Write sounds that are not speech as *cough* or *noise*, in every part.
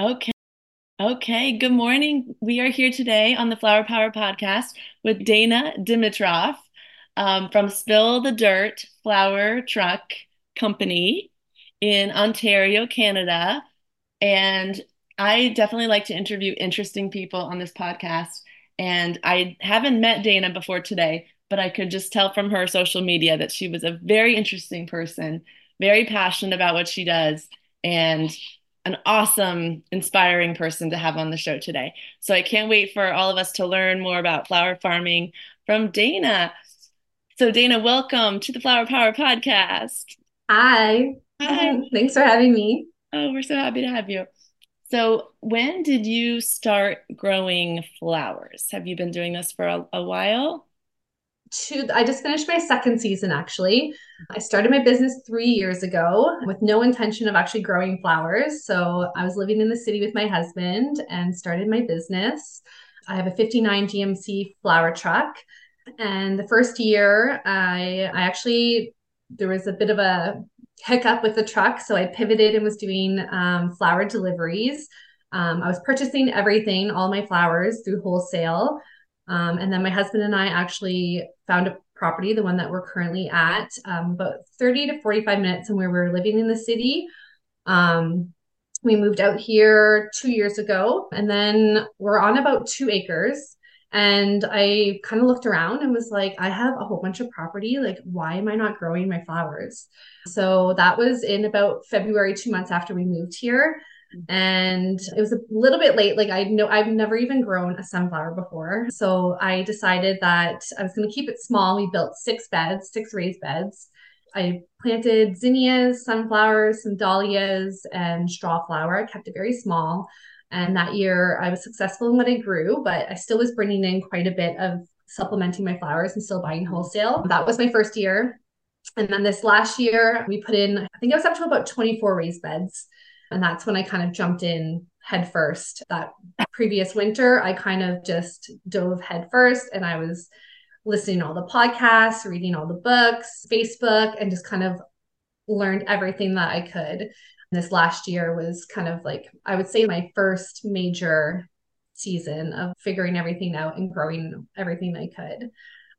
Okay. Okay. Good morning. We are here today on the Flower Power podcast with Dana Dimitroff um, from Spill the Dirt Flower Truck Company in Ontario, Canada. And I definitely like to interview interesting people on this podcast. And I haven't met Dana before today, but I could just tell from her social media that she was a very interesting person, very passionate about what she does. And an awesome, inspiring person to have on the show today. So I can't wait for all of us to learn more about flower farming from Dana. So, Dana, welcome to the Flower Power Podcast. Hi. Hi. *laughs* Thanks for having me. Oh, we're so happy to have you. So, when did you start growing flowers? Have you been doing this for a, a while? To I just finished my second season actually. I started my business 3 years ago with no intention of actually growing flowers. So I was living in the city with my husband and started my business. I have a 59 GMC flower truck and the first year I I actually there was a bit of a hiccup with the truck so I pivoted and was doing um, flower deliveries. Um, I was purchasing everything, all my flowers through wholesale. Um, and then my husband and I actually found a property, the one that we're currently at, um, about 30 to 45 minutes from where we are living in the city. Um, we moved out here two years ago, and then we're on about two acres. And I kind of looked around and was like, I have a whole bunch of property. Like, why am I not growing my flowers? So that was in about February, two months after we moved here and it was a little bit late like i know i've never even grown a sunflower before. So i decided that i was going to keep it small. We built six beds six raised beds. I planted zinnias sunflowers some dahlias and straw flower. I kept it very small. And that year i was successful in what i grew but i still was bringing in quite a bit of supplementing my flowers and still buying wholesale. That was my first year. And then this last year we put in i think i was up to about 24 raised beds and that's when I kind of jumped in head first. That previous winter, I kind of just dove head first and I was listening all the podcasts, reading all the books, Facebook, and just kind of learned everything that I could. This last year was kind of like, I would say, my first major season of figuring everything out and growing everything I could.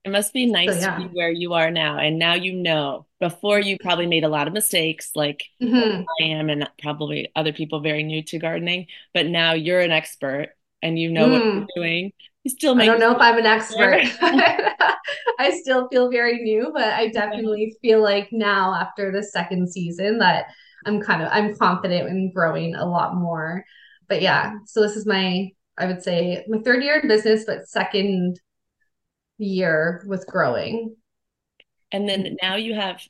It must be nice so, yeah. to be where you are now. And now you know. Before you probably made a lot of mistakes, like mm-hmm. I am, and probably other people very new to gardening. But now you're an expert and you know mm. what you're doing. You still make- I don't know if I'm an expert. *laughs* *laughs* I still feel very new, but I definitely feel like now after the second season that I'm kind of I'm confident in growing a lot more. But yeah, so this is my I would say my third year in business, but second year with growing. And then now you have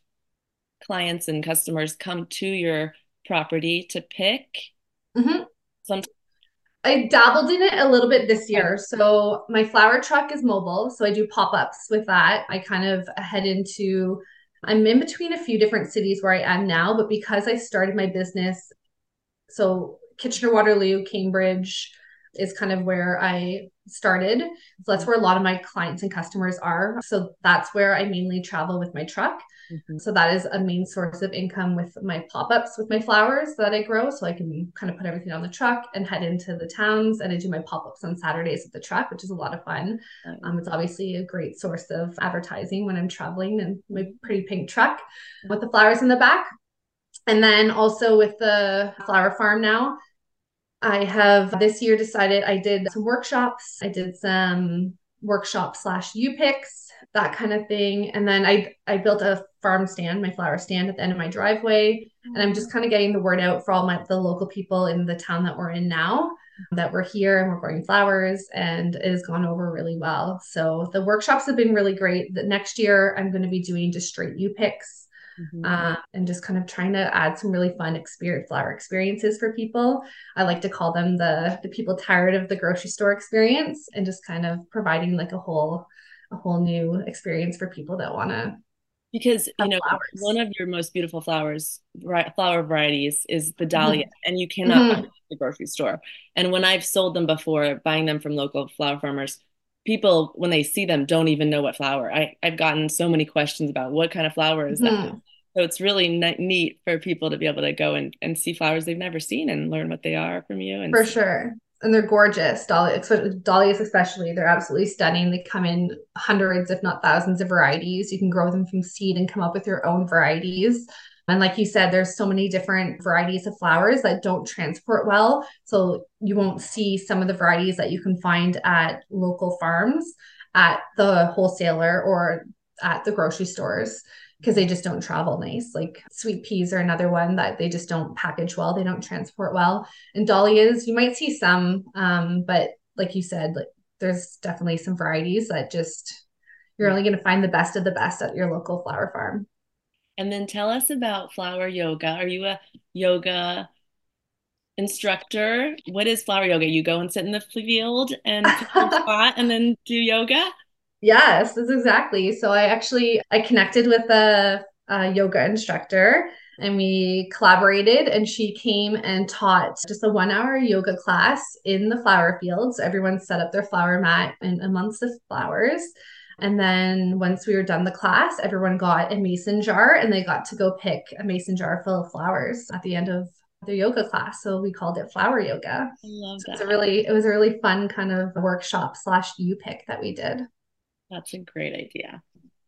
clients and customers come to your property to pick. Mm-hmm. I dabbled in it a little bit this year. So my flower truck is mobile. So I do pop ups with that. I kind of head into, I'm in between a few different cities where I am now, but because I started my business, so Kitchener Waterloo, Cambridge, is kind of where I started. So that's where a lot of my clients and customers are. So that's where I mainly travel with my truck. Mm-hmm. So that is a main source of income with my pop-ups with my flowers that I grow. So I can kind of put everything on the truck and head into the towns and I do my pop-ups on Saturdays with the truck, which is a lot of fun. Um, it's obviously a great source of advertising when I'm traveling in my pretty pink truck with the flowers in the back. And then also with the flower farm now, I have this year decided I did some workshops. I did some workshop slash U picks, that kind of thing. And then I I built a farm stand, my flower stand at the end of my driveway. And I'm just kind of getting the word out for all my the local people in the town that we're in now that we're here and we're growing flowers and it has gone over really well. So the workshops have been really great. The next year I'm going to be doing just straight U picks mm-hmm. uh, and just kind of trying to add some really fun experience flower experiences for people. I like to call them the the people tired of the grocery store experience, and just kind of providing like a whole a whole new experience for people that want to because you know flowers. one of your most beautiful flowers flower varieties is the dahlia mm-hmm. and you cannot mm-hmm. buy them at the grocery store and when i've sold them before buying them from local flower farmers people when they see them don't even know what flower I, i've gotten so many questions about what kind of flower is mm-hmm. that So it's really neat for people to be able to go and, and see flowers they've never seen and learn what they are from you. And for sure. And they're gorgeous. dahlias, especially, they're absolutely stunning. They come in hundreds, if not thousands, of varieties. You can grow them from seed and come up with your own varieties. And like you said, there's so many different varieties of flowers that don't transport well. So you won't see some of the varieties that you can find at local farms at the wholesaler or at the grocery stores because they just don't travel nice. Like sweet peas are another one that they just don't package well. They don't transport well. And dahlias, you might see some, um, but like you said, like there's definitely some varieties that just you're only going to find the best of the best at your local flower farm. And then tell us about flower yoga. Are you a yoga instructor? What is flower yoga? You go and sit in the field and *laughs* spot and then do yoga? Yes, that's exactly. So I actually I connected with a, a yoga instructor and we collaborated and she came and taught just a one hour yoga class in the flower fields. Everyone set up their flower mat and amongst the flowers. And then once we were done the class, everyone got a mason jar and they got to go pick a mason jar full of flowers at the end of their yoga class. So we called it flower yoga. I love that. it's a really it was a really fun kind of workshop slash you pick that we did. That's a great idea.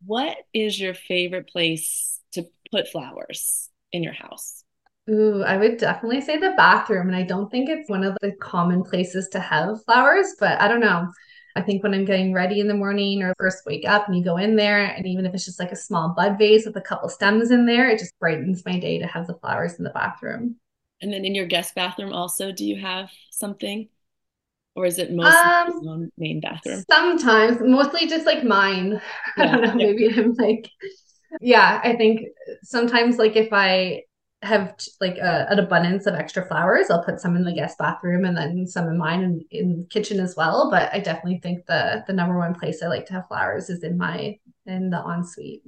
What is your favorite place to put flowers in your house? Ooh, I would definitely say the bathroom. And I don't think it's one of the common places to have flowers, but I don't know. I think when I'm getting ready in the morning or first wake up and you go in there, and even if it's just like a small bud vase with a couple stems in there, it just brightens my day to have the flowers in the bathroom. And then in your guest bathroom, also, do you have something? Or is it mostly um, main bathroom? Sometimes, mostly just like mine. *laughs* Yeah, I don't know. Maybe I'm like, yeah, I think sometimes, like, if I have like a, an abundance of extra flowers. I'll put some in the guest bathroom and then some in mine and in the kitchen as well. But I definitely think the the number one place I like to have flowers is in my in the ensuite.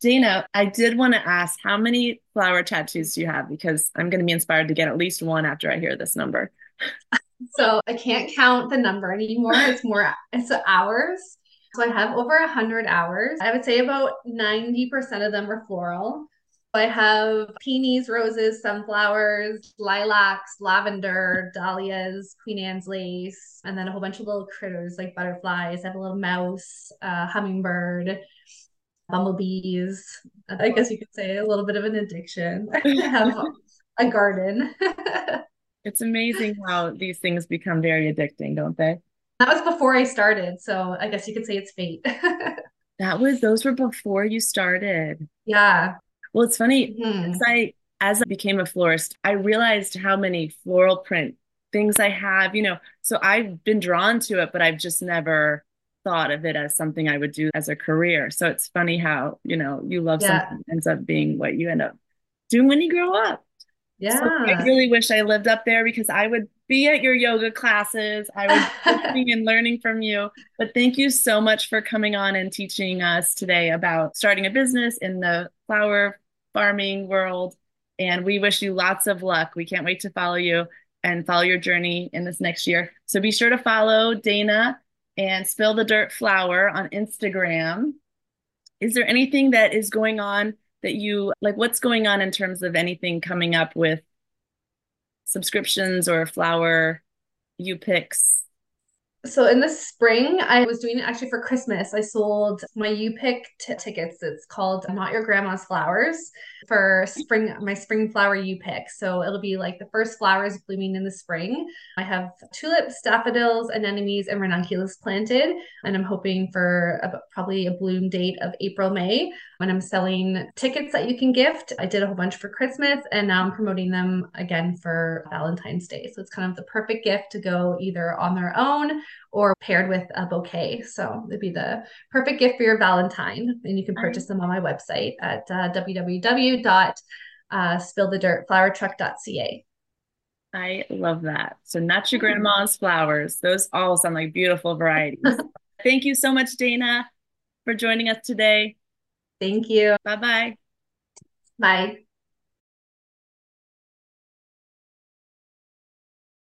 Dana, I did want to ask how many flower tattoos do you have? Because I'm going to be inspired to get at least one after I hear this number. *laughs* so I can't count the number anymore. It's more, it's hours. So I have over 100 hours. I would say about 90% of them are floral. I have peonies, roses, sunflowers, lilacs, lavender, dahlias, Queen Anne's lace, and then a whole bunch of little critters like butterflies. I have a little mouse, uh, hummingbird, bumblebees. I guess you could say a little bit of an addiction. *laughs* I have a garden. *laughs* it's amazing how these things become very addicting, don't they? That was before I started, so I guess you could say it's fate. *laughs* that was those were before you started. Yeah. Well, it's funny mm-hmm. as I as I became a florist, I realized how many floral print things I have, you know. So I've been drawn to it, but I've just never thought of it as something I would do as a career. So it's funny how, you know, you love yeah. something ends up being what you end up doing when you grow up. Yeah. So I really wish I lived up there because I would be at your yoga classes. I was *laughs* listening and learning from you. But thank you so much for coming on and teaching us today about starting a business in the flower farming world. And we wish you lots of luck. We can't wait to follow you and follow your journey in this next year. So be sure to follow Dana and Spill the Dirt Flower on Instagram. Is there anything that is going on that you like? What's going on in terms of anything coming up with subscriptions or flower you picks so in the spring, I was doing it actually for Christmas. I sold my U Pick t- tickets. It's called Not Your Grandma's Flowers for spring, my spring flower U Pick. So it'll be like the first flowers blooming in the spring. I have tulips, daffodils, anemones, and ranunculus planted, and I'm hoping for a, probably a bloom date of April, May. When I'm selling tickets that you can gift, I did a whole bunch for Christmas, and now I'm promoting them again for Valentine's Day. So it's kind of the perfect gift to go either on their own or paired with a bouquet. So it'd be the perfect gift for your Valentine. And you can purchase them on my website at uh, www.spillthedirtflowertruck.ca. I love that. So, not your grandma's flowers. Those all sound like beautiful varieties. *laughs* Thank you so much, Dana, for joining us today. Thank you. Bye-bye. Bye.